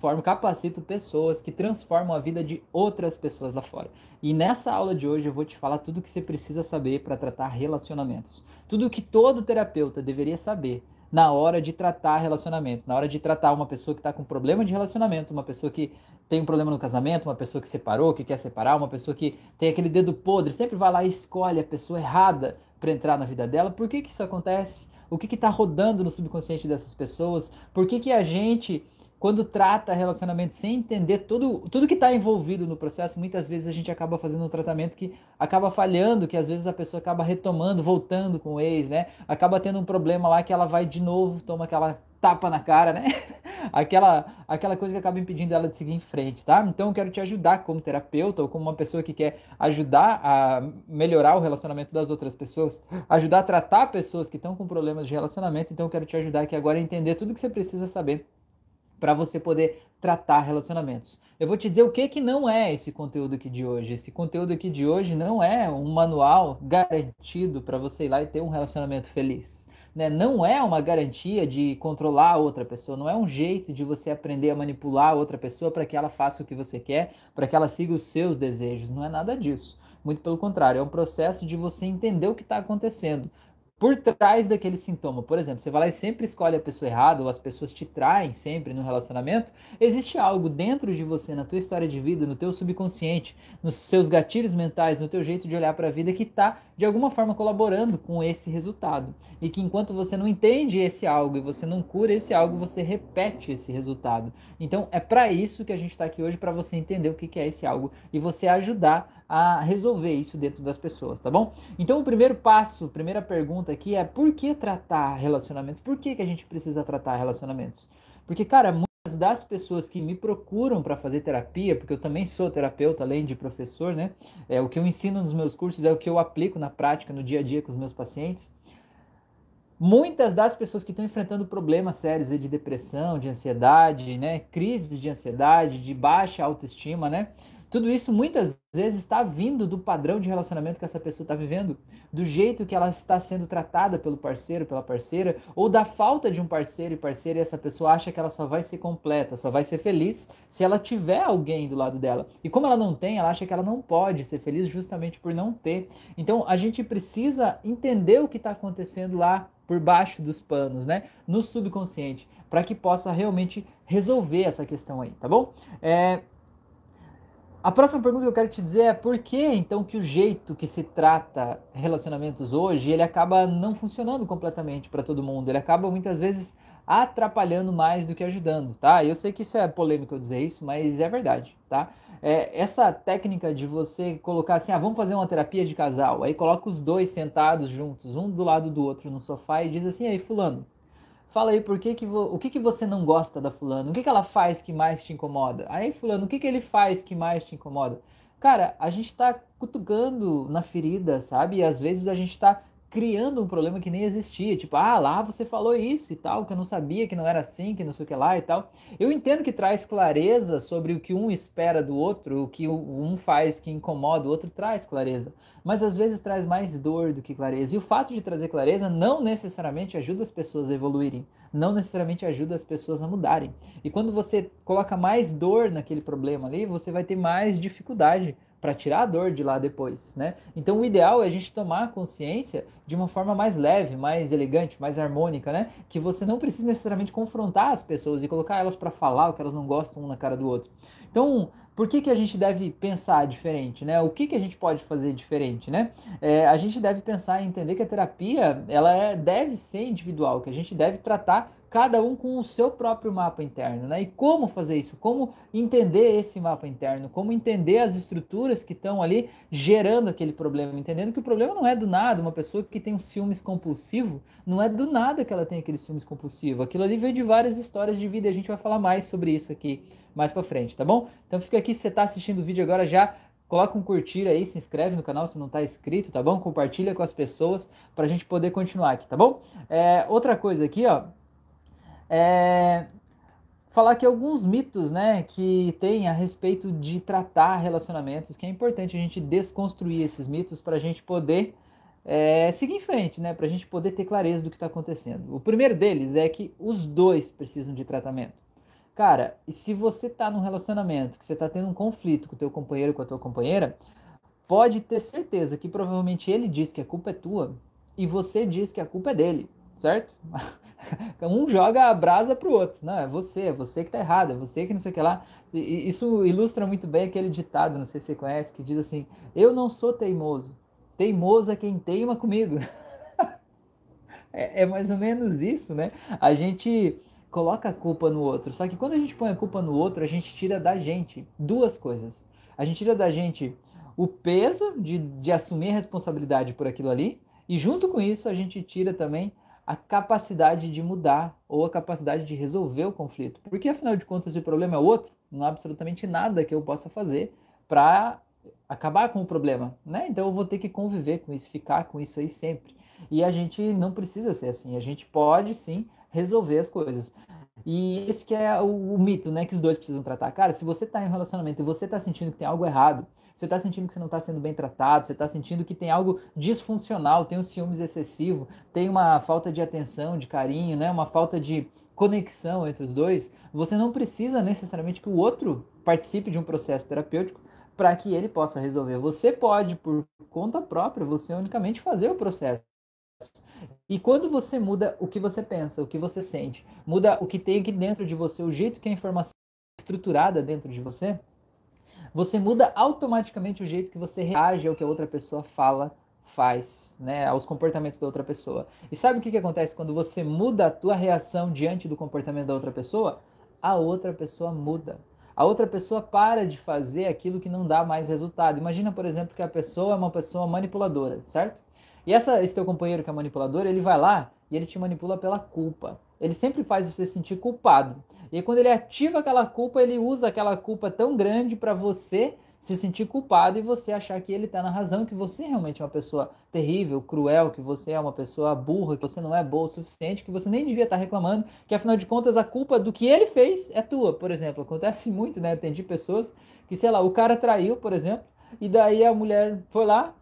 formo, capacito pessoas que transformam a vida de outras pessoas lá fora. E nessa aula de hoje eu vou te falar tudo o que você precisa saber para tratar relacionamentos. Tudo o que todo terapeuta deveria saber na hora de tratar relacionamentos, na hora de tratar uma pessoa que está com problema de relacionamento, uma pessoa que tem um problema no casamento, uma pessoa que separou, que quer separar, uma pessoa que tem aquele dedo podre, sempre vai lá e escolhe a pessoa errada para entrar na vida dela. Por que, que isso acontece? O que está rodando no subconsciente dessas pessoas? Por que, que a gente quando trata relacionamento sem entender tudo, tudo que está envolvido no processo, muitas vezes a gente acaba fazendo um tratamento que acaba falhando, que às vezes a pessoa acaba retomando, voltando com o ex, né? Acaba tendo um problema lá que ela vai de novo, toma aquela tapa na cara, né? aquela, aquela coisa que acaba impedindo ela de seguir em frente, tá? Então eu quero te ajudar como terapeuta ou como uma pessoa que quer ajudar a melhorar o relacionamento das outras pessoas, ajudar a tratar pessoas que estão com problemas de relacionamento. Então eu quero te ajudar aqui agora a entender tudo que você precisa saber para você poder tratar relacionamentos. Eu vou te dizer o que que não é esse conteúdo aqui de hoje. Esse conteúdo aqui de hoje não é um manual garantido para você ir lá e ter um relacionamento feliz. Né? Não é uma garantia de controlar outra pessoa, não é um jeito de você aprender a manipular outra pessoa para que ela faça o que você quer, para que ela siga os seus desejos. Não é nada disso. Muito pelo contrário, é um processo de você entender o que está acontecendo por trás daquele sintoma. Por exemplo, você vai lá e sempre escolhe a pessoa errada, ou as pessoas te traem sempre no relacionamento, existe algo dentro de você, na tua história de vida, no teu subconsciente, nos seus gatilhos mentais, no teu jeito de olhar para a vida que está de alguma forma colaborando com esse resultado. E que enquanto você não entende esse algo e você não cura esse algo, você repete esse resultado. Então é para isso que a gente está aqui hoje, para você entender o que é esse algo e você ajudar a resolver isso dentro das pessoas, tá bom? Então o primeiro passo, primeira pergunta aqui é por que tratar relacionamentos? Por que, que a gente precisa tratar relacionamentos? Porque, cara, muitas das pessoas que me procuram para fazer terapia, porque eu também sou terapeuta, além de professor, né? É, o que eu ensino nos meus cursos é o que eu aplico na prática, no dia a dia com os meus pacientes. Muitas das pessoas que estão enfrentando problemas sérios de depressão, de ansiedade, né, crises de ansiedade, de baixa autoestima, né, tudo isso muitas vezes está vindo do padrão de relacionamento que essa pessoa está vivendo, do jeito que ela está sendo tratada pelo parceiro, pela parceira, ou da falta de um parceiro e parceira e essa pessoa acha que ela só vai ser completa, só vai ser feliz se ela tiver alguém do lado dela. E como ela não tem, ela acha que ela não pode ser feliz justamente por não ter. Então a gente precisa entender o que está acontecendo lá por baixo dos panos, né? No subconsciente, para que possa realmente resolver essa questão aí, tá bom? É, a próxima pergunta que eu quero te dizer é por que então que o jeito que se trata relacionamentos hoje, ele acaba não funcionando completamente para todo mundo, ele acaba muitas vezes atrapalhando mais do que ajudando, tá? Eu sei que isso é polêmico eu dizer isso, mas é verdade, tá? É, essa técnica de você colocar assim, ah, vamos fazer uma terapia de casal, aí coloca os dois sentados juntos, um do lado do outro no sofá e diz assim, aí fulano, Fala aí por que que vo... o que, que você não gosta da fulano? O que, que ela faz que mais te incomoda? Aí, fulano, o que, que ele faz que mais te incomoda? Cara, a gente tá cutucando na ferida, sabe? E às vezes a gente tá criando um problema que nem existia. Tipo, ah, lá você falou isso e tal, que eu não sabia, que não era assim, que não sei o que lá e tal. Eu entendo que traz clareza sobre o que um espera do outro, o que um faz que incomoda o outro, traz clareza. Mas às vezes traz mais dor do que clareza. E o fato de trazer clareza não necessariamente ajuda as pessoas a evoluírem, não necessariamente ajuda as pessoas a mudarem. E quando você coloca mais dor naquele problema ali, você vai ter mais dificuldade para tirar a dor de lá depois, né? Então o ideal é a gente tomar consciência de uma forma mais leve, mais elegante, mais harmônica, né? Que você não precisa necessariamente confrontar as pessoas e colocar elas para falar o que elas não gostam um na cara do outro. Então, por que, que a gente deve pensar diferente, né? O que, que a gente pode fazer diferente, né? É, a gente deve pensar e entender que a terapia ela é, deve ser individual, que a gente deve tratar cada um com o seu próprio mapa interno, né? E como fazer isso? Como entender esse mapa interno? Como entender as estruturas que estão ali gerando aquele problema? Entendendo que o problema não é do nada, uma pessoa que tem um ciúmes compulsivo, não é do nada que ela tem aquele ciúmes compulsivo. Aquilo ali veio de várias histórias de vida e a gente vai falar mais sobre isso aqui mais para frente, tá bom? Então fica aqui, se você está assistindo o vídeo agora já coloca um curtir aí, se inscreve no canal se não está inscrito, tá bom? Compartilha com as pessoas para a gente poder continuar aqui, tá bom? É, outra coisa aqui, ó, é, falar aqui alguns mitos né, que tem a respeito de tratar relacionamentos, que é importante a gente desconstruir esses mitos para a gente poder é, seguir em frente, né, para a gente poder ter clareza do que está acontecendo. O primeiro deles é que os dois precisam de tratamento. Cara, e se você tá num relacionamento, que você tá tendo um conflito com o teu companheiro, com a tua companheira, pode ter certeza que provavelmente ele diz que a culpa é tua e você diz que a culpa é dele, certo? um joga a brasa pro outro. Não, é você, é você que tá errado, é você que não sei o que lá. E isso ilustra muito bem aquele ditado, não sei se você conhece, que diz assim: Eu não sou teimoso, teimoso é quem teima comigo. é, é mais ou menos isso, né? A gente coloca a culpa no outro. Só que quando a gente põe a culpa no outro, a gente tira da gente duas coisas. A gente tira da gente o peso de, de assumir a responsabilidade por aquilo ali, e junto com isso a gente tira também a capacidade de mudar ou a capacidade de resolver o conflito. Porque afinal de contas, o problema é outro, não há absolutamente nada que eu possa fazer para acabar com o problema, né? Então eu vou ter que conviver com isso, ficar com isso aí sempre. E a gente não precisa ser assim, a gente pode sim resolver as coisas. E esse que é o, o mito, né, que os dois precisam tratar. Cara, se você está em um relacionamento e você está sentindo que tem algo errado, você está sentindo que você não está sendo bem tratado, você está sentindo que tem algo disfuncional, tem um ciúmes excessivo, tem uma falta de atenção, de carinho, né? uma falta de conexão entre os dois, você não precisa necessariamente que o outro participe de um processo terapêutico para que ele possa resolver. Você pode, por conta própria, você unicamente fazer o processo. E quando você muda o que você pensa, o que você sente, muda o que tem aqui dentro de você, o jeito que a informação é estruturada dentro de você, você muda automaticamente o jeito que você reage ao que a outra pessoa fala, faz, né, aos comportamentos da outra pessoa. E sabe o que, que acontece quando você muda a tua reação diante do comportamento da outra pessoa? A outra pessoa muda. A outra pessoa para de fazer aquilo que não dá mais resultado. Imagina, por exemplo, que a pessoa é uma pessoa manipuladora, certo? E essa, esse teu companheiro que é manipulador, ele vai lá e ele te manipula pela culpa. Ele sempre faz você sentir culpado. E quando ele ativa aquela culpa, ele usa aquela culpa tão grande para você se sentir culpado e você achar que ele está na razão, que você realmente é uma pessoa terrível, cruel, que você é uma pessoa burra, que você não é boa o suficiente, que você nem devia estar tá reclamando, que afinal de contas a culpa do que ele fez é tua. Por exemplo, acontece muito, né? Atendi pessoas que, sei lá, o cara traiu, por exemplo, e daí a mulher foi lá,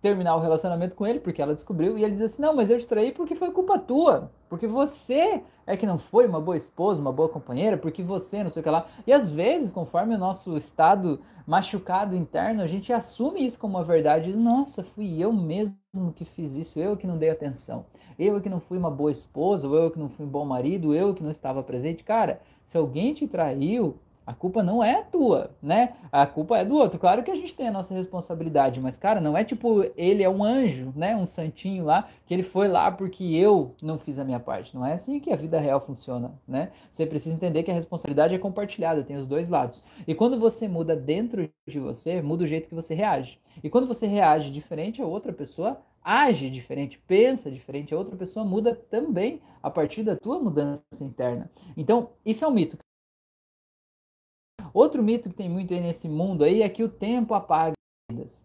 terminar o relacionamento com ele, porque ela descobriu, e ele diz assim: Não, mas eu te traí porque foi culpa tua. Porque você é que não foi uma boa esposa, uma boa companheira, porque você não sei o que lá. E às vezes, conforme o nosso estado machucado interno, a gente assume isso como uma verdade. Nossa, fui eu mesmo que fiz isso, eu que não dei atenção. Eu que não fui uma boa esposa, eu que não fui um bom marido, eu que não estava presente. Cara, se alguém te traiu, a culpa não é tua, né? A culpa é do outro. Claro que a gente tem a nossa responsabilidade, mas, cara, não é tipo ele é um anjo, né? Um santinho lá, que ele foi lá porque eu não fiz a minha parte. Não é assim que a vida real funciona, né? Você precisa entender que a responsabilidade é compartilhada, tem os dois lados. E quando você muda dentro de você, muda o jeito que você reage. E quando você reage diferente, a outra pessoa age diferente, pensa diferente, a outra pessoa muda também a partir da tua mudança interna. Então, isso é um mito. Outro mito que tem muito aí nesse mundo aí é que o tempo apaga feridas.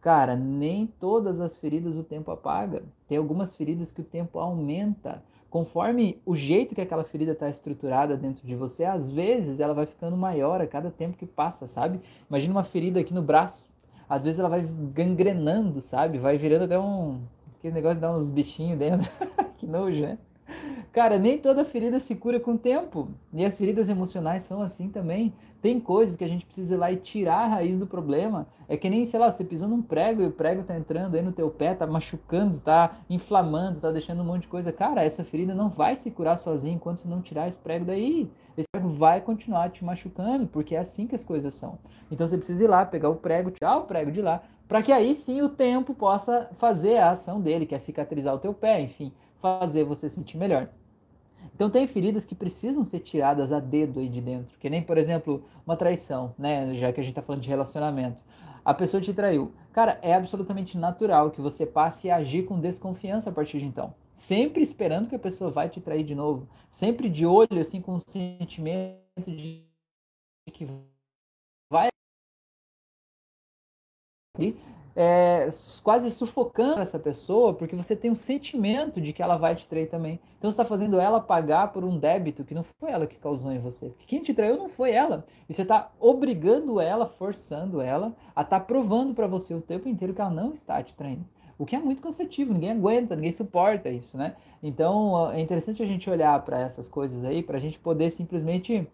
Cara, nem todas as feridas o tempo apaga. Tem algumas feridas que o tempo aumenta. Conforme o jeito que aquela ferida está estruturada dentro de você, às vezes ela vai ficando maior a cada tempo que passa, sabe? Imagina uma ferida aqui no braço. Às vezes ela vai gangrenando, sabe? Vai virando até um. Aquele negócio de dar uns bichinhos dentro. que nojo, né? Cara, nem toda ferida se cura com o tempo. E as feridas emocionais são assim também. Tem coisas que a gente precisa ir lá e tirar a raiz do problema. É que nem, sei lá, você pisou num prego e o prego tá entrando aí no teu pé, tá machucando, tá inflamando, tá deixando um monte de coisa. Cara, essa ferida não vai se curar sozinha enquanto você não tirar esse prego daí. Esse prego vai continuar te machucando, porque é assim que as coisas são. Então você precisa ir lá, pegar o prego, tirar o prego de lá, para que aí sim o tempo possa fazer a ação dele, que é cicatrizar o teu pé, enfim, fazer você sentir melhor. Então tem feridas que precisam ser tiradas a dedo aí de dentro, que nem, por exemplo, uma traição, né? Já que a gente está falando de relacionamento. A pessoa te traiu. Cara, é absolutamente natural que você passe a agir com desconfiança a partir de então. Sempre esperando que a pessoa vai te trair de novo. Sempre de olho, assim, com o sentimento de que vai é, quase sufocando essa pessoa, porque você tem um sentimento de que ela vai te trair também. Então você está fazendo ela pagar por um débito que não foi ela que causou em você. Quem te traiu não foi ela. E você está obrigando ela, forçando ela a estar tá provando para você o tempo inteiro que ela não está te traindo. o que é muito cansativo, ninguém aguenta, ninguém suporta isso, né? Então é interessante a gente olhar para essas coisas aí, para a gente poder simplesmente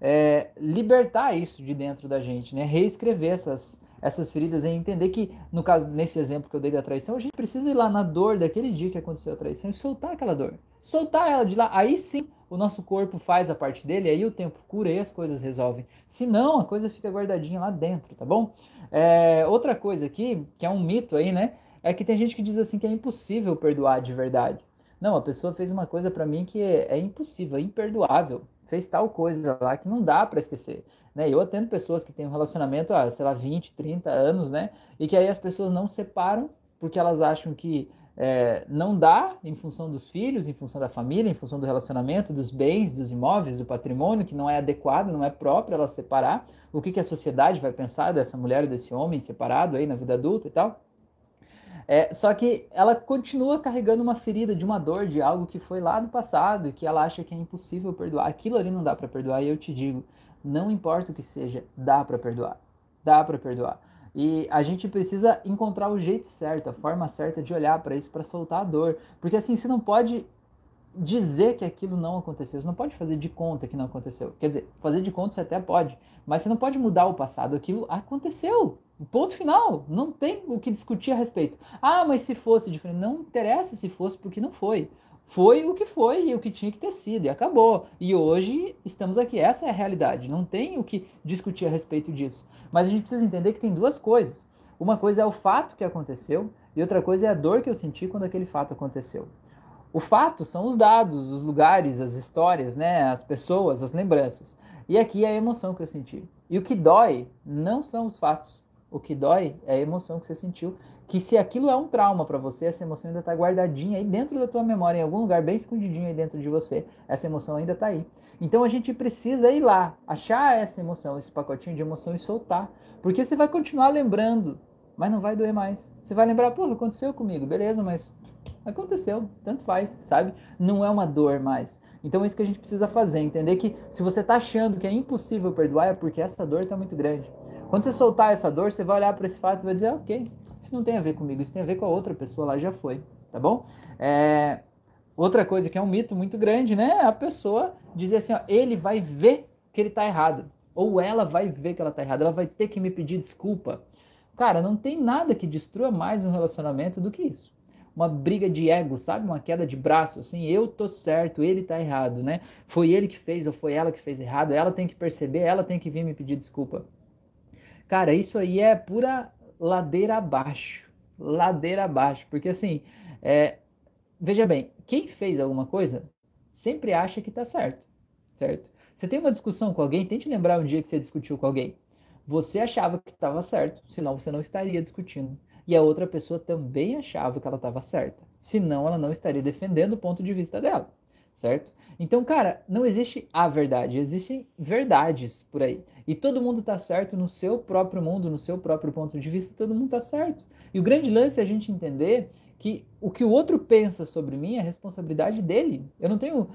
é, libertar isso de dentro da gente, né? Reescrever essas, essas feridas e entender que, no caso, nesse exemplo que eu dei da traição, a gente precisa ir lá na dor daquele dia que aconteceu a traição e soltar aquela dor. Soltar ela de lá. Aí sim o nosso corpo faz a parte dele, aí o tempo cura e as coisas resolvem. Se não, a coisa fica guardadinha lá dentro, tá bom? É, outra coisa aqui, que é um mito aí, né? É que tem gente que diz assim que é impossível perdoar de verdade. Não, a pessoa fez uma coisa para mim que é, é impossível, é imperdoável. Fez tal coisa lá que não dá para esquecer. Né? Eu atendo pessoas que têm um relacionamento há, sei lá, 20, 30 anos, né? E que aí as pessoas não separam porque elas acham que é, não dá em função dos filhos, em função da família, em função do relacionamento, dos bens, dos imóveis, do patrimônio, que não é adequado, não é próprio ela separar. O que, que a sociedade vai pensar dessa mulher desse homem separado aí na vida adulta e tal. É, só que ela continua carregando uma ferida de uma dor, de algo que foi lá do passado e que ela acha que é impossível perdoar. Aquilo ali não dá para perdoar e eu te digo, não importa o que seja, dá para perdoar. Dá para perdoar. E a gente precisa encontrar o jeito certo, a forma certa de olhar para isso, para soltar a dor. Porque assim, você não pode dizer que aquilo não aconteceu, você não pode fazer de conta que não aconteceu. Quer dizer, fazer de conta você até pode, mas você não pode mudar o passado, aquilo aconteceu. Ponto final, não tem o que discutir a respeito. Ah, mas se fosse diferente, não interessa se fosse porque não foi. Foi o que foi e o que tinha que ter sido, e acabou. E hoje estamos aqui, essa é a realidade, não tem o que discutir a respeito disso. Mas a gente precisa entender que tem duas coisas. Uma coisa é o fato que aconteceu, e outra coisa é a dor que eu senti quando aquele fato aconteceu. O fato são os dados, os lugares, as histórias, né, as pessoas, as lembranças. E aqui é a emoção que eu senti. E o que dói não são os fatos. O que dói é a emoção que você sentiu que se aquilo é um trauma para você, essa emoção ainda está guardadinha aí dentro da tua memória, em algum lugar bem escondidinho aí dentro de você. Essa emoção ainda está aí. Então a gente precisa ir lá, achar essa emoção, esse pacotinho de emoção e soltar. Porque você vai continuar lembrando, mas não vai doer mais. Você vai lembrar, pô, aconteceu comigo, beleza, mas aconteceu, tanto faz, sabe? Não é uma dor mais. Então é isso que a gente precisa fazer, entender que se você está achando que é impossível perdoar, é porque essa dor está muito grande. Quando você soltar essa dor, você vai olhar para esse fato e vai dizer, ok, isso não tem a ver comigo, isso tem a ver com a outra pessoa lá, já foi, tá bom? É... Outra coisa que é um mito muito grande, né? A pessoa dizer assim, ó, ele vai ver que ele tá errado. Ou ela vai ver que ela tá errada, ela vai ter que me pedir desculpa. Cara, não tem nada que destrua mais um relacionamento do que isso. Uma briga de ego, sabe? Uma queda de braço, assim, eu tô certo, ele tá errado, né? Foi ele que fez ou foi ela que fez errado, ela tem que perceber, ela tem que vir me pedir desculpa. Cara, isso aí é pura ladeira abaixo. Ladeira abaixo. Porque assim, é, veja bem, quem fez alguma coisa sempre acha que está certo. Certo? Você tem uma discussão com alguém, tente lembrar um dia que você discutiu com alguém. Você achava que estava certo, senão você não estaria discutindo. E a outra pessoa também achava que ela estava certa, senão ela não estaria defendendo o ponto de vista dela, certo? Então, cara, não existe a verdade, existem verdades por aí. E todo mundo está certo no seu próprio mundo, no seu próprio ponto de vista, todo mundo está certo. E o grande lance é a gente entender que o que o outro pensa sobre mim é responsabilidade dele. Eu não tenho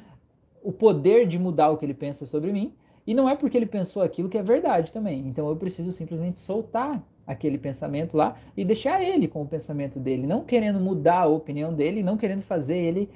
o poder de mudar o que ele pensa sobre mim, e não é porque ele pensou aquilo que é verdade também. Então eu preciso simplesmente soltar aquele pensamento lá e deixar ele com o pensamento dele, não querendo mudar a opinião dele, não querendo fazer ele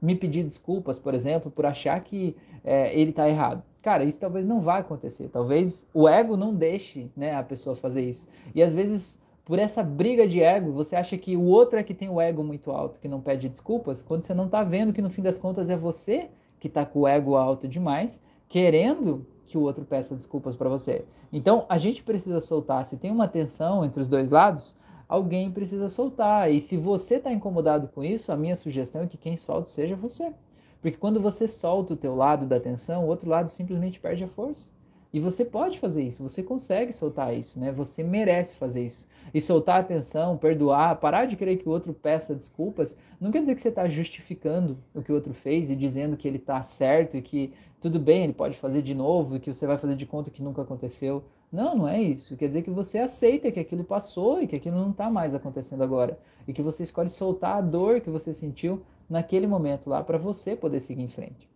me pedir desculpas, por exemplo, por achar que é, ele está errado. Cara, isso talvez não vá acontecer. Talvez o ego não deixe né, a pessoa fazer isso. E às vezes, por essa briga de ego, você acha que o outro é que tem o ego muito alto, que não pede desculpas, quando você não está vendo que no fim das contas é você que está com o ego alto demais, querendo que o outro peça desculpas para você. Então, a gente precisa soltar. Se tem uma tensão entre os dois lados, alguém precisa soltar. E se você está incomodado com isso, a minha sugestão é que quem solta seja você. Porque quando você solta o teu lado da atenção, o outro lado simplesmente perde a força. E você pode fazer isso, você consegue soltar isso, né? Você merece fazer isso. E soltar a atenção, perdoar, parar de querer que o outro peça desculpas, não quer dizer que você está justificando o que o outro fez e dizendo que ele está certo e que tudo bem, ele pode fazer de novo e que você vai fazer de conta que nunca aconteceu. Não, não é isso. Quer dizer que você aceita que aquilo passou e que aquilo não está mais acontecendo agora. E que você escolhe soltar a dor que você sentiu naquele momento lá para você poder seguir em frente.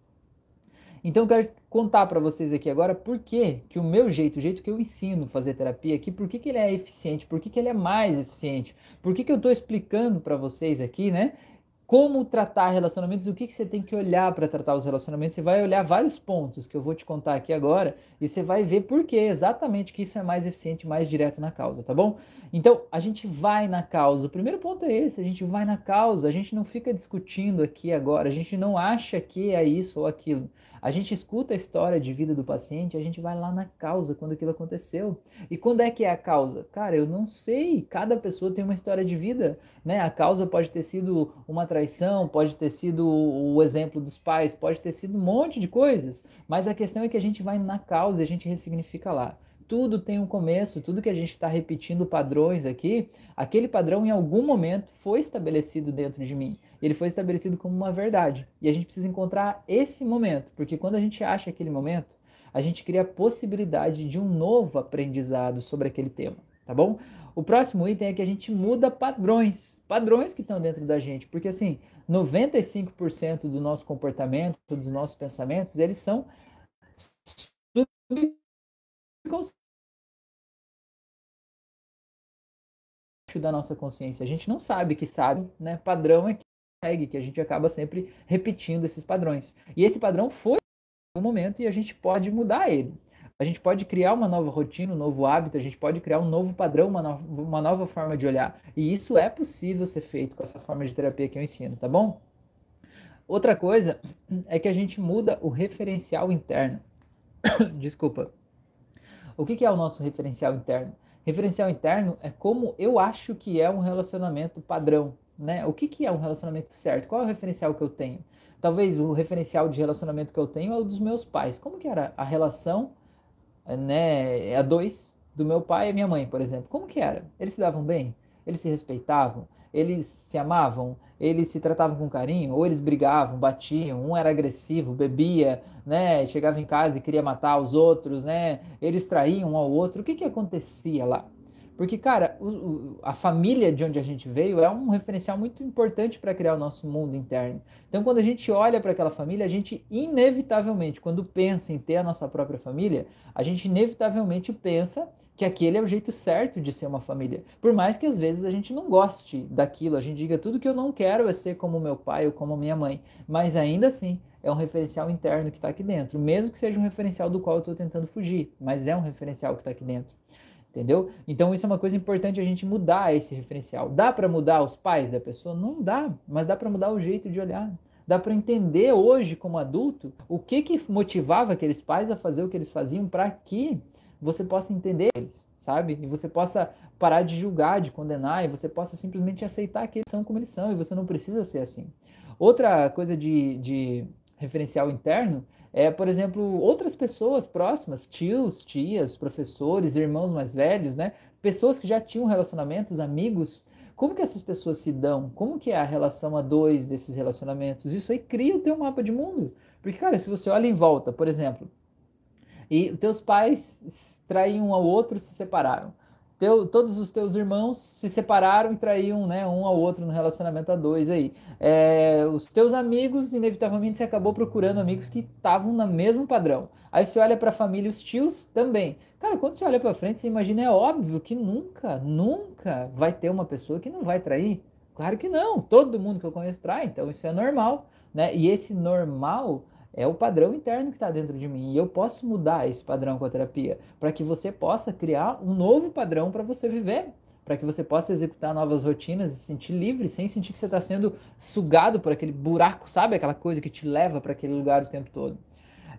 Então eu quero contar para vocês aqui agora por que, que o meu jeito, o jeito que eu ensino fazer terapia aqui, por que, que ele é eficiente, por que, que ele é mais eficiente, por que, que eu estou explicando para vocês aqui, né? Como tratar relacionamentos, o que, que você tem que olhar para tratar os relacionamentos. Você vai olhar vários pontos que eu vou te contar aqui agora e você vai ver por que exatamente que isso é mais eficiente, mais direto na causa, tá bom? Então, a gente vai na causa. O primeiro ponto é esse, a gente vai na causa, a gente não fica discutindo aqui agora, a gente não acha que é isso ou aquilo. A gente escuta a história de vida do paciente, a gente vai lá na causa, quando aquilo aconteceu. E quando é que é a causa? Cara, eu não sei. Cada pessoa tem uma história de vida, né? A causa pode ter sido uma traição, pode ter sido o exemplo dos pais, pode ter sido um monte de coisas. Mas a questão é que a gente vai na causa e a gente ressignifica lá tudo tem um começo, tudo que a gente está repetindo padrões aqui, aquele padrão em algum momento foi estabelecido dentro de mim ele foi estabelecido como uma verdade. E a gente precisa encontrar esse momento, porque quando a gente acha aquele momento, a gente cria a possibilidade de um novo aprendizado sobre aquele tema, tá bom? O próximo item é que a gente muda padrões, padrões que estão dentro da gente, porque assim, 95% do nosso comportamento, dos nossos pensamentos, eles são da nossa consciência. A gente não sabe que sabe, né? Padrão é segue, que a gente acaba sempre repetindo esses padrões. E esse padrão foi no momento e a gente pode mudar ele. A gente pode criar uma nova rotina, um novo hábito, a gente pode criar um novo padrão, uma, no uma nova forma de olhar. E isso é possível ser feito com essa forma de terapia que eu ensino, tá bom? Outra coisa é que a gente muda o referencial interno. Desculpa. O que é o nosso referencial interno? Referencial interno é como eu acho que é um relacionamento padrão, né? O que, que é um relacionamento certo? Qual é o referencial que eu tenho? Talvez o referencial de relacionamento que eu tenho é o dos meus pais. Como que era a relação, né, a dois do meu pai e minha mãe, por exemplo? Como que era? Eles se davam bem? Eles se respeitavam? Eles se amavam? Eles se tratavam com carinho? Ou eles brigavam, batiam? Um era agressivo, bebia, né? Chegava em casa e queria matar os outros, né? Eles traíam um ao outro. O que que acontecia lá? Porque, cara, o, o, a família de onde a gente veio é um referencial muito importante para criar o nosso mundo interno. Então, quando a gente olha para aquela família, a gente inevitavelmente, quando pensa em ter a nossa própria família, a gente inevitavelmente pensa que aquele é o jeito certo de ser uma família. Por mais que às vezes a gente não goste daquilo, a gente diga tudo que eu não quero é ser como meu pai ou como minha mãe, mas ainda assim é um referencial interno que está aqui dentro, mesmo que seja um referencial do qual eu estou tentando fugir, mas é um referencial que está aqui dentro entendeu? Então isso é uma coisa importante a gente mudar esse referencial. Dá para mudar os pais da pessoa? Não dá, mas dá para mudar o jeito de olhar. Dá para entender hoje como adulto o que que motivava aqueles pais a fazer o que eles faziam para que você possa entender eles, sabe? E você possa parar de julgar, de condenar e você possa simplesmente aceitar que eles são como eles são e você não precisa ser assim. Outra coisa de, de referencial interno é, por exemplo, outras pessoas próximas, tios, tias, professores, irmãos mais velhos, né? Pessoas que já tinham relacionamentos, amigos. Como que essas pessoas se dão? Como que é a relação a dois desses relacionamentos? Isso aí cria o teu mapa de mundo. Porque, cara, se você olha em volta, por exemplo, e teus pais traíam um ao outro, se separaram teu, todos os teus irmãos se separaram e traíam né, um ao outro no relacionamento a dois aí. É, os teus amigos, inevitavelmente, você acabou procurando amigos que estavam no mesmo padrão. Aí você olha para a família, os tios também. Cara, quando você olha para frente, você imagina, é óbvio que nunca, nunca vai ter uma pessoa que não vai trair. Claro que não. Todo mundo que eu conheço trai, então isso é normal. Né? E esse normal é o padrão interno que está dentro de mim. E eu posso mudar esse padrão com a terapia para que você possa criar um novo padrão para você viver. Para que você possa executar novas rotinas e se sentir livre, sem sentir que você está sendo sugado por aquele buraco, sabe? Aquela coisa que te leva para aquele lugar o tempo todo.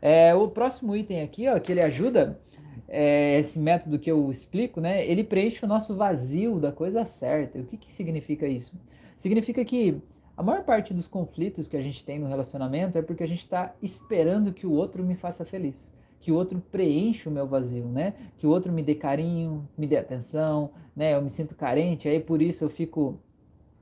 É, o próximo item aqui, ó, que ele ajuda, é, esse método que eu explico, né? Ele preenche o nosso vazio da coisa certa. O que, que significa isso? Significa que a maior parte dos conflitos que a gente tem no relacionamento é porque a gente está esperando que o outro me faça feliz, que o outro preencha o meu vazio, né? Que o outro me dê carinho, me dê atenção, né? Eu me sinto carente, aí por isso eu fico,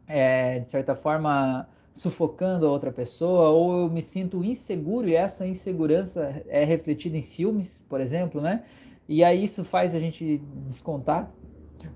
é, de certa forma, sufocando a outra pessoa, ou eu me sinto inseguro e essa insegurança é refletida em ciúmes, por exemplo, né? E aí isso faz a gente descontar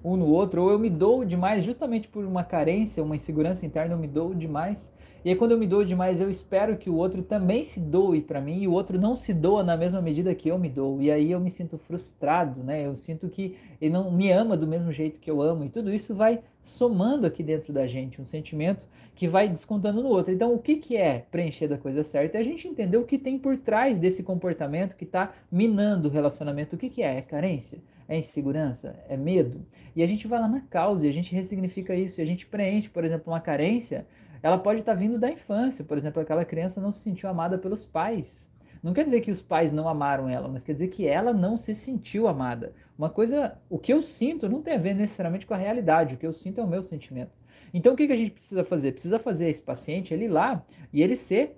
um no outro, ou eu me dou demais justamente por uma carência, uma insegurança interna, eu me dou demais. E aí quando eu me dou demais, eu espero que o outro também se doe para mim e o outro não se doa na mesma medida que eu me dou. E aí eu me sinto frustrado, né? Eu sinto que ele não me ama do mesmo jeito que eu amo e tudo isso vai somando aqui dentro da gente um sentimento que vai descontando no outro. Então, o que, que é preencher da coisa certa? É a gente entender o que tem por trás desse comportamento que está minando o relacionamento. O que, que é? É carência? É insegurança? É medo? E a gente vai lá na causa e a gente ressignifica isso. E a gente preenche, por exemplo, uma carência. Ela pode estar tá vindo da infância. Por exemplo, aquela criança não se sentiu amada pelos pais. Não quer dizer que os pais não amaram ela, mas quer dizer que ela não se sentiu amada. Uma coisa, o que eu sinto não tem a ver necessariamente com a realidade. O que eu sinto é o meu sentimento. Então o que, que a gente precisa fazer? Precisa fazer esse paciente ele ir lá e ele ser,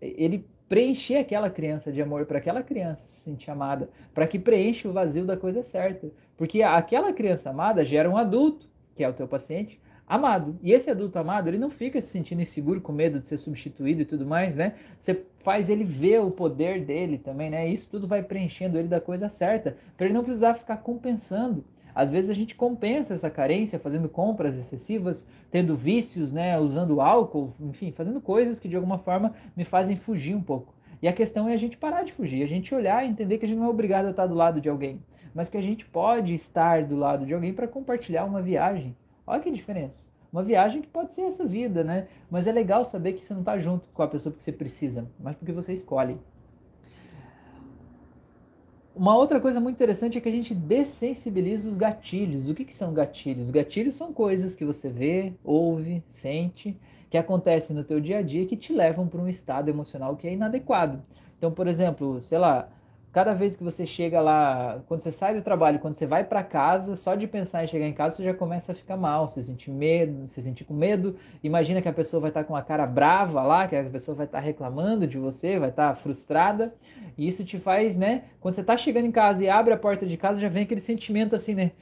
ele preencher aquela criança de amor para aquela criança se sentir amada, para que preencha o vazio da coisa certa. Porque aquela criança amada gera um adulto, que é o teu paciente, amado. E esse adulto amado, ele não fica se sentindo inseguro, com medo de ser substituído e tudo mais, né? Você faz ele ver o poder dele também, né? Isso tudo vai preenchendo ele da coisa certa, para ele não precisar ficar compensando. Às vezes a gente compensa essa carência fazendo compras excessivas, tendo vícios, né, usando álcool, enfim, fazendo coisas que de alguma forma me fazem fugir um pouco. E a questão é a gente parar de fugir, a gente olhar e entender que a gente não é obrigado a estar do lado de alguém, mas que a gente pode estar do lado de alguém para compartilhar uma viagem. Olha que diferença. Uma viagem que pode ser essa vida, né? Mas é legal saber que você não está junto com a pessoa porque você precisa, mas porque você escolhe. Uma outra coisa muito interessante é que a gente dessensibiliza os gatilhos. O que, que são gatilhos? Gatilhos são coisas que você vê, ouve, sente, que acontecem no teu dia a dia que te levam para um estado emocional que é inadequado. Então, por exemplo, sei lá, cada vez que você chega lá, quando você sai do trabalho, quando você vai para casa, só de pensar em chegar em casa, você já começa a ficar mal, você sentir medo, se sentir com medo. Imagina que a pessoa vai estar com uma cara brava lá, que a pessoa vai estar reclamando de você, vai estar frustrada. E isso te faz, né? Quando você está chegando em casa e abre a porta de casa, já vem aquele sentimento assim, né?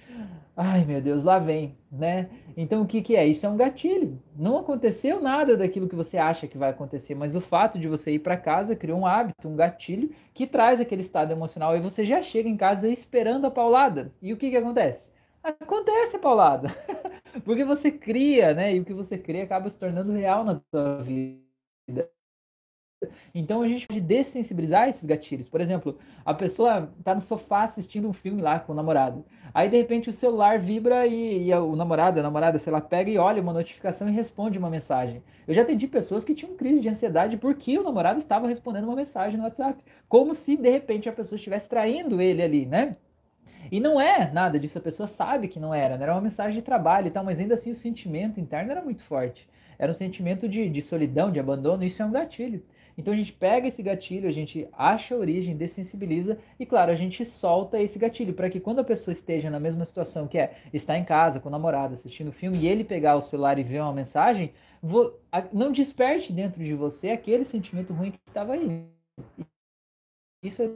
Ai, meu Deus, lá vem, né? Então o que, que é? Isso é um gatilho. Não aconteceu nada daquilo que você acha que vai acontecer, mas o fato de você ir para casa criou um hábito, um gatilho que traz aquele estado emocional e você já chega em casa esperando a paulada. E o que, que acontece? Acontece a paulada. Porque você cria, né? E o que você cria acaba se tornando real na sua vida. Então a gente pode dessensibilizar esses gatilhos. Por exemplo, a pessoa está no sofá assistindo um filme lá com o namorado. Aí de repente o celular vibra e, e o namorado, a namorada, sei lá, pega e olha uma notificação e responde uma mensagem. Eu já atendi pessoas que tinham crise de ansiedade porque o namorado estava respondendo uma mensagem no WhatsApp. Como se de repente a pessoa estivesse traindo ele ali, né? E não é nada disso, a pessoa sabe que não era, né? era uma mensagem de trabalho e tal, mas ainda assim o sentimento interno era muito forte. Era um sentimento de, de solidão, de abandono, isso é um gatilho. Então a gente pega esse gatilho, a gente acha a origem, dessensibiliza e, claro, a gente solta esse gatilho para que quando a pessoa esteja na mesma situação, que é estar em casa com o namorado assistindo filme e ele pegar o celular e ver uma mensagem, não desperte dentro de você aquele sentimento ruim que estava aí. Isso é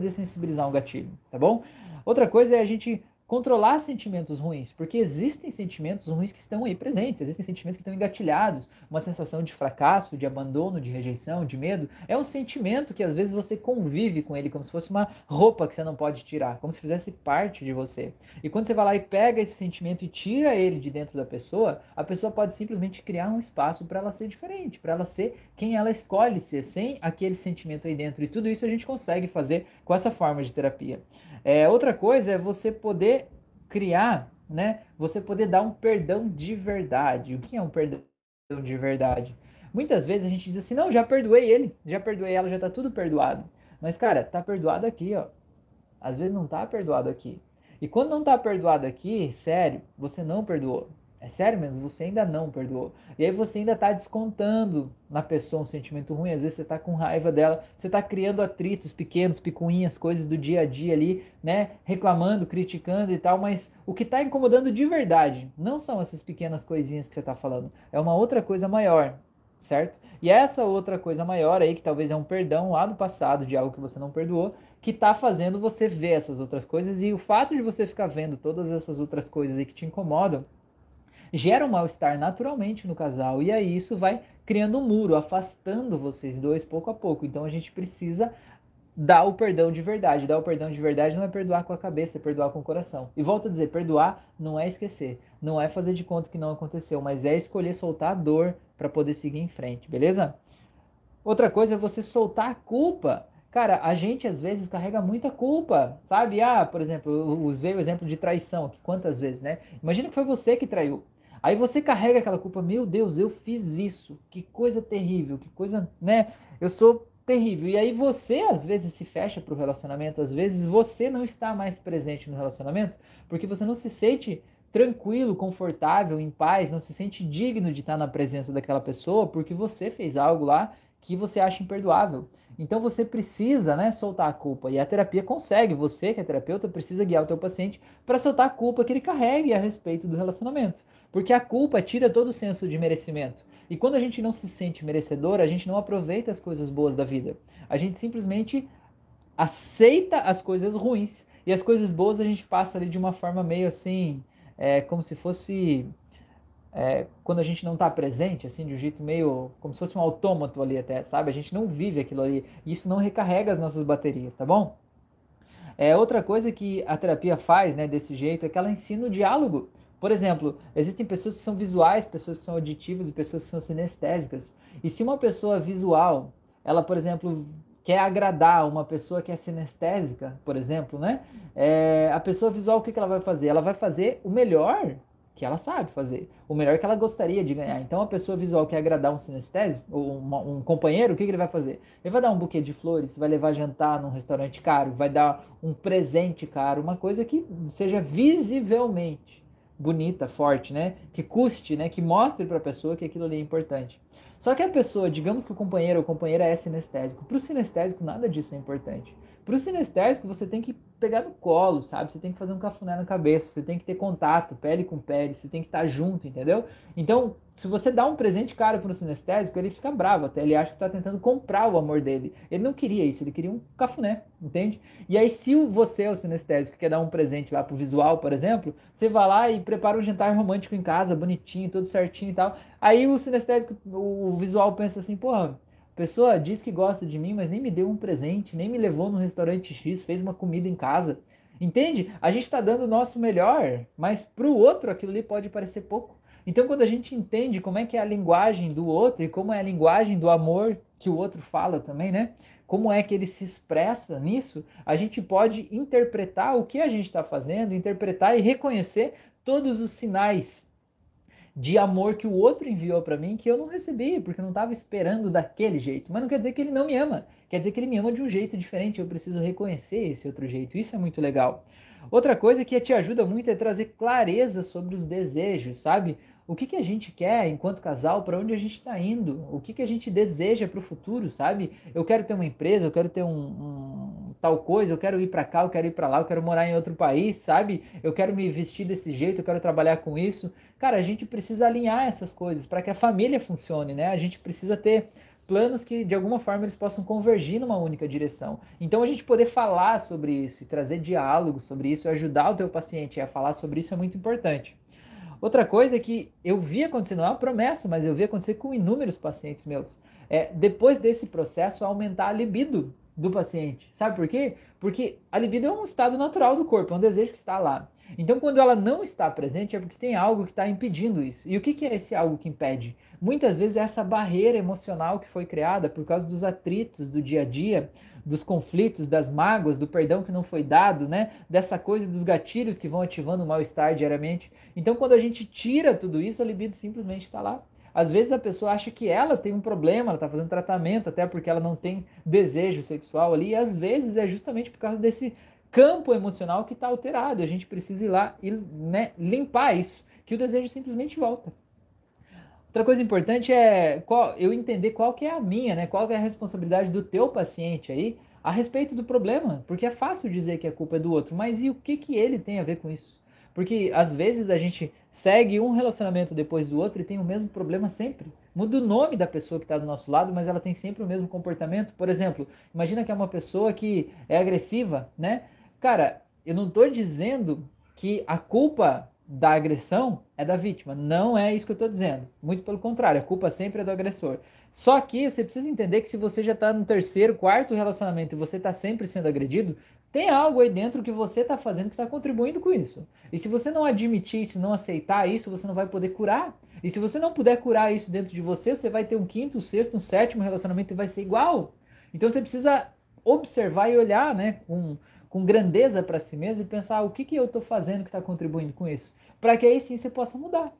dessensibilizar um gatilho, tá bom? Outra coisa é a gente controlar sentimentos ruins, porque existem sentimentos ruins que estão aí presentes, existem sentimentos que estão engatilhados, uma sensação de fracasso, de abandono, de rejeição, de medo, é um sentimento que às vezes você convive com ele como se fosse uma roupa que você não pode tirar, como se fizesse parte de você. E quando você vai lá e pega esse sentimento e tira ele de dentro da pessoa, a pessoa pode simplesmente criar um espaço para ela ser diferente, para ela ser quem ela escolhe ser, sem aquele sentimento aí dentro. E tudo isso a gente consegue fazer com essa forma de terapia. É, outra coisa é você poder criar, né? Você poder dar um perdão de verdade. O que é um perdão de verdade? Muitas vezes a gente diz assim, não, já perdoei ele, já perdoei ela, já tá tudo perdoado. Mas, cara, tá perdoado aqui, ó. Às vezes não tá perdoado aqui. E quando não tá perdoado aqui, sério, você não perdoou. É sério mesmo, você ainda não perdoou. E aí você ainda está descontando na pessoa um sentimento ruim. Às vezes você está com raiva dela, você está criando atritos pequenos, picuinhas, coisas do dia a dia ali, né? Reclamando, criticando e tal. Mas o que está incomodando de verdade não são essas pequenas coisinhas que você está falando. É uma outra coisa maior, certo? E essa outra coisa maior aí, que talvez é um perdão lá do passado de algo que você não perdoou, que está fazendo você ver essas outras coisas. E o fato de você ficar vendo todas essas outras coisas aí que te incomodam gera um mal-estar naturalmente no casal e aí isso vai criando um muro, afastando vocês dois pouco a pouco. Então a gente precisa dá o perdão de verdade. Dar o perdão de verdade não é perdoar com a cabeça, é perdoar com o coração. E volto a dizer, perdoar não é esquecer, não é fazer de conta que não aconteceu, mas é escolher soltar a dor para poder seguir em frente, beleza? Outra coisa é você soltar a culpa. Cara, a gente às vezes carrega muita culpa, sabe? Ah, por exemplo, eu usei o exemplo de traição aqui, quantas vezes, né? Imagina que foi você que traiu. Aí você carrega aquela culpa, meu Deus, eu fiz isso, que coisa terrível, que coisa, né? Eu sou terrível. E aí você às vezes se fecha para o relacionamento, às vezes você não está mais presente no relacionamento, porque você não se sente tranquilo, confortável, em paz, não se sente digno de estar na presença daquela pessoa, porque você fez algo lá que você acha imperdoável. Então você precisa, né, soltar a culpa. E a terapia consegue, você que é terapeuta precisa guiar o teu paciente para soltar a culpa que ele carregue a respeito do relacionamento. Porque a culpa tira todo o senso de merecimento. E quando a gente não se sente merecedor, a gente não aproveita as coisas boas da vida. A gente simplesmente aceita as coisas ruins. E as coisas boas a gente passa ali de uma forma meio assim, é, como se fosse. É, quando a gente não está presente, assim, de um jeito meio. como se fosse um autômato ali até, sabe? A gente não vive aquilo ali. E isso não recarrega as nossas baterias, tá bom? É, outra coisa que a terapia faz, né, desse jeito, é que ela ensina o diálogo. Por exemplo, existem pessoas que são visuais, pessoas que são auditivas e pessoas que são sinestésicas. E se uma pessoa visual, ela, por exemplo, quer agradar uma pessoa que é sinestésica, por exemplo, né? É, a pessoa visual, o que, que ela vai fazer? Ela vai fazer o melhor que ela sabe fazer, o melhor que ela gostaria de ganhar. Então, a pessoa visual quer agradar um sinestésico, ou um, um companheiro, o que, que ele vai fazer? Ele vai dar um buquê de flores, vai levar jantar num restaurante caro, vai dar um presente caro, uma coisa que seja visivelmente bonita, forte, né? Que custe, né? Que mostre para a pessoa que aquilo ali é importante. Só que a pessoa, digamos que o companheiro ou companheira é sinestésico. Para o sinestésico, nada disso é importante. Para o sinestésico, você tem que pegar no colo, sabe? Você tem que fazer um cafuné na cabeça, você tem que ter contato, pele com pele, você tem que estar junto, entendeu? Então, se você dá um presente caro para um sinestésico, ele fica bravo até, ele acha que está tentando comprar o amor dele. Ele não queria isso, ele queria um cafuné, entende? E aí, se você é o sinestésico quer dar um presente lá pro visual, por exemplo, você vai lá e prepara um jantar romântico em casa, bonitinho, tudo certinho e tal. Aí o sinestésico, o visual pensa assim, porra, pessoa diz que gosta de mim, mas nem me deu um presente, nem me levou no restaurante X, fez uma comida em casa. Entende? A gente está dando o nosso melhor, mas para o outro aquilo ali pode parecer pouco. Então, quando a gente entende como é que é a linguagem do outro e como é a linguagem do amor que o outro fala também, né? Como é que ele se expressa nisso, a gente pode interpretar o que a gente está fazendo, interpretar e reconhecer todos os sinais de amor que o outro enviou para mim que eu não recebi, porque eu não estava esperando daquele jeito. Mas não quer dizer que ele não me ama, quer dizer que ele me ama de um jeito diferente. Eu preciso reconhecer esse outro jeito. Isso é muito legal. Outra coisa que te ajuda muito é trazer clareza sobre os desejos, sabe? O que, que a gente quer enquanto casal, para onde a gente está indo, o que, que a gente deseja para o futuro, sabe? Eu quero ter uma empresa, eu quero ter um, um tal coisa, eu quero ir para cá, eu quero ir para lá, eu quero morar em outro país, sabe? Eu quero me vestir desse jeito, eu quero trabalhar com isso. Cara, a gente precisa alinhar essas coisas para que a família funcione, né? A gente precisa ter planos que de alguma forma eles possam convergir numa única direção. Então a gente poder falar sobre isso e trazer diálogo sobre isso, ajudar o teu paciente a falar sobre isso é muito importante. Outra coisa é que eu vi acontecer, não é uma promessa, mas eu vi acontecer com inúmeros pacientes meus. É, depois desse processo, aumentar a libido do paciente. Sabe por quê? Porque a libido é um estado natural do corpo, é um desejo que está lá. Então, quando ela não está presente, é porque tem algo que está impedindo isso. E o que, que é esse algo que impede? Muitas vezes é essa barreira emocional que foi criada por causa dos atritos do dia a dia, dos conflitos, das mágoas, do perdão que não foi dado, né? Dessa coisa dos gatilhos que vão ativando o mal-estar diariamente. Então, quando a gente tira tudo isso, a libido simplesmente está lá. Às vezes a pessoa acha que ela tem um problema, ela está fazendo tratamento, até porque ela não tem desejo sexual ali, e às vezes é justamente por causa desse campo emocional que está alterado. A gente precisa ir lá e né, limpar isso, que o desejo simplesmente volta. Outra coisa importante é qual, eu entender qual que é a minha, né? Qual que é a responsabilidade do teu paciente aí a respeito do problema, porque é fácil dizer que a culpa é do outro, mas e o que que ele tem a ver com isso? Porque às vezes a gente segue um relacionamento depois do outro e tem o mesmo problema sempre. Muda o nome da pessoa que está do nosso lado, mas ela tem sempre o mesmo comportamento. Por exemplo, imagina que é uma pessoa que é agressiva, né? Cara, eu não estou dizendo que a culpa da agressão é da vítima. Não é isso que eu estou dizendo. Muito pelo contrário, a culpa sempre é do agressor. Só que você precisa entender que se você já está no terceiro, quarto relacionamento e você está sempre sendo agredido, tem algo aí dentro que você está fazendo que está contribuindo com isso. E se você não admitir isso, não aceitar isso, você não vai poder curar. E se você não puder curar isso dentro de você, você vai ter um quinto, um sexto, um sétimo relacionamento e vai ser igual. Então você precisa observar e olhar né, com, com grandeza para si mesmo e pensar o que, que eu estou fazendo que está contribuindo com isso. Para que aí sim você possa mudar.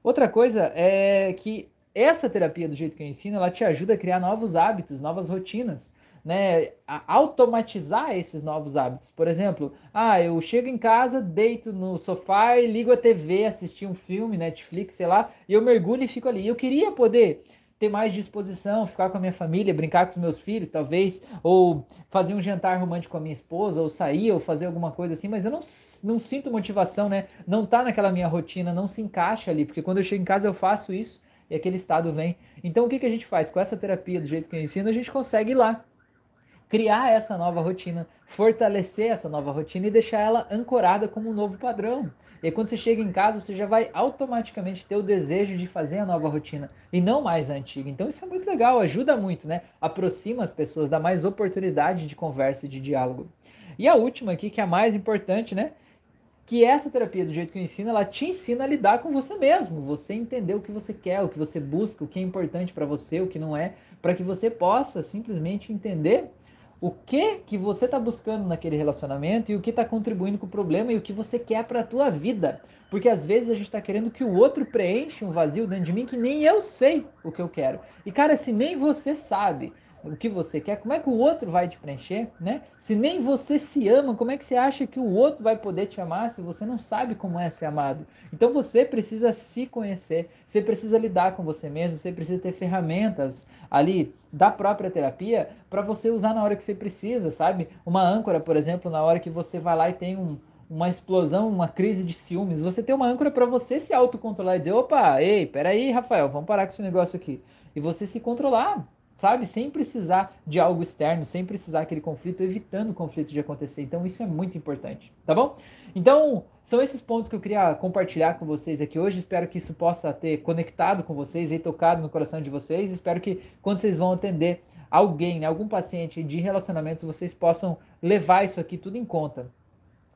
Outra coisa é que essa terapia, do jeito que eu ensino, ela te ajuda a criar novos hábitos, novas rotinas né, automatizar esses novos hábitos. Por exemplo, ah, eu chego em casa, deito no sofá e ligo a TV, assistir um filme, Netflix, sei lá, e eu mergulho e fico ali. Eu queria poder ter mais disposição, ficar com a minha família, brincar com os meus filhos, talvez, ou fazer um jantar romântico com a minha esposa, ou sair, ou fazer alguma coisa assim, mas eu não, não sinto motivação, né? Não tá naquela minha rotina, não se encaixa ali, porque quando eu chego em casa eu faço isso e aquele estado vem. Então o que, que a gente faz? Com essa terapia, do jeito que eu ensino, a gente consegue ir lá criar essa nova rotina, fortalecer essa nova rotina e deixar ela ancorada como um novo padrão. E aí, quando você chega em casa, você já vai automaticamente ter o desejo de fazer a nova rotina e não mais a antiga. Então isso é muito legal, ajuda muito, né? Aproxima as pessoas, dá mais oportunidade de conversa e de diálogo. E a última aqui, que é a mais importante, né? Que essa terapia, do jeito que eu ensino, ela te ensina a lidar com você mesmo. Você entender o que você quer, o que você busca, o que é importante para você, o que não é, para que você possa simplesmente entender o que que você está buscando naquele relacionamento e o que está contribuindo com o problema e o que você quer para a tua vida. Porque às vezes a gente está querendo que o outro preencha um vazio dentro de mim que nem eu sei o que eu quero. E cara, se nem você sabe o que você quer, como é que o outro vai te preencher, né? Se nem você se ama, como é que você acha que o outro vai poder te amar se você não sabe como é ser amado? Então você precisa se conhecer, você precisa lidar com você mesmo, você precisa ter ferramentas ali da própria terapia para você usar na hora que você precisa, sabe? Uma âncora, por exemplo, na hora que você vai lá e tem um, uma explosão, uma crise de ciúmes, você tem uma âncora para você se autocontrolar e dizer, opa, ei, peraí, Rafael, vamos parar com esse negócio aqui. E você se controlar, sabe? Sem precisar de algo externo, sem precisar aquele conflito, evitando o conflito de acontecer. Então isso é muito importante, tá bom? Então, são esses pontos que eu queria compartilhar com vocês aqui hoje. Espero que isso possa ter conectado com vocês e tocado no coração de vocês. Espero que quando vocês vão atender alguém, né, algum paciente de relacionamentos, vocês possam levar isso aqui tudo em conta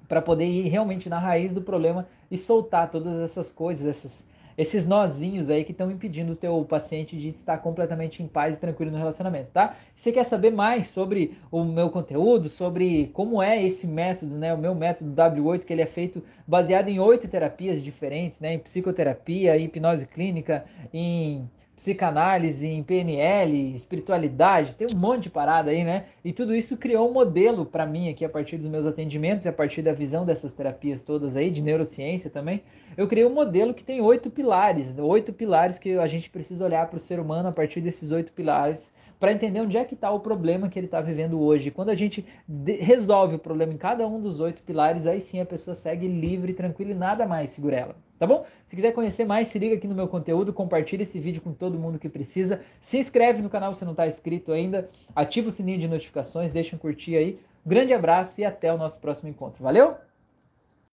para poder ir realmente na raiz do problema e soltar todas essas coisas, essas esses nozinhos aí que estão impedindo o teu paciente de estar completamente em paz e tranquilo no relacionamento, tá? Se você quer saber mais sobre o meu conteúdo, sobre como é esse método, né, o meu método W8, que ele é feito baseado em oito terapias diferentes, né, em psicoterapia, em hipnose clínica, em psicanálise, em PNL, espiritualidade, tem um monte de parada aí, né? E tudo isso criou um modelo para mim aqui a partir dos meus atendimentos e a partir da visão dessas terapias todas aí, de neurociência também. Eu criei um modelo que tem oito pilares, oito pilares que a gente precisa olhar para o ser humano a partir desses oito pilares para entender onde é que está o problema que ele está vivendo hoje. Quando a gente resolve o problema em cada um dos oito pilares, aí sim a pessoa segue livre, tranquila e nada mais segura ela. Tá bom? Se quiser conhecer mais, se liga aqui no meu conteúdo, compartilha esse vídeo com todo mundo que precisa. Se inscreve no canal se não está inscrito ainda, ativa o sininho de notificações, deixa um curtir aí. Grande abraço e até o nosso próximo encontro. Valeu?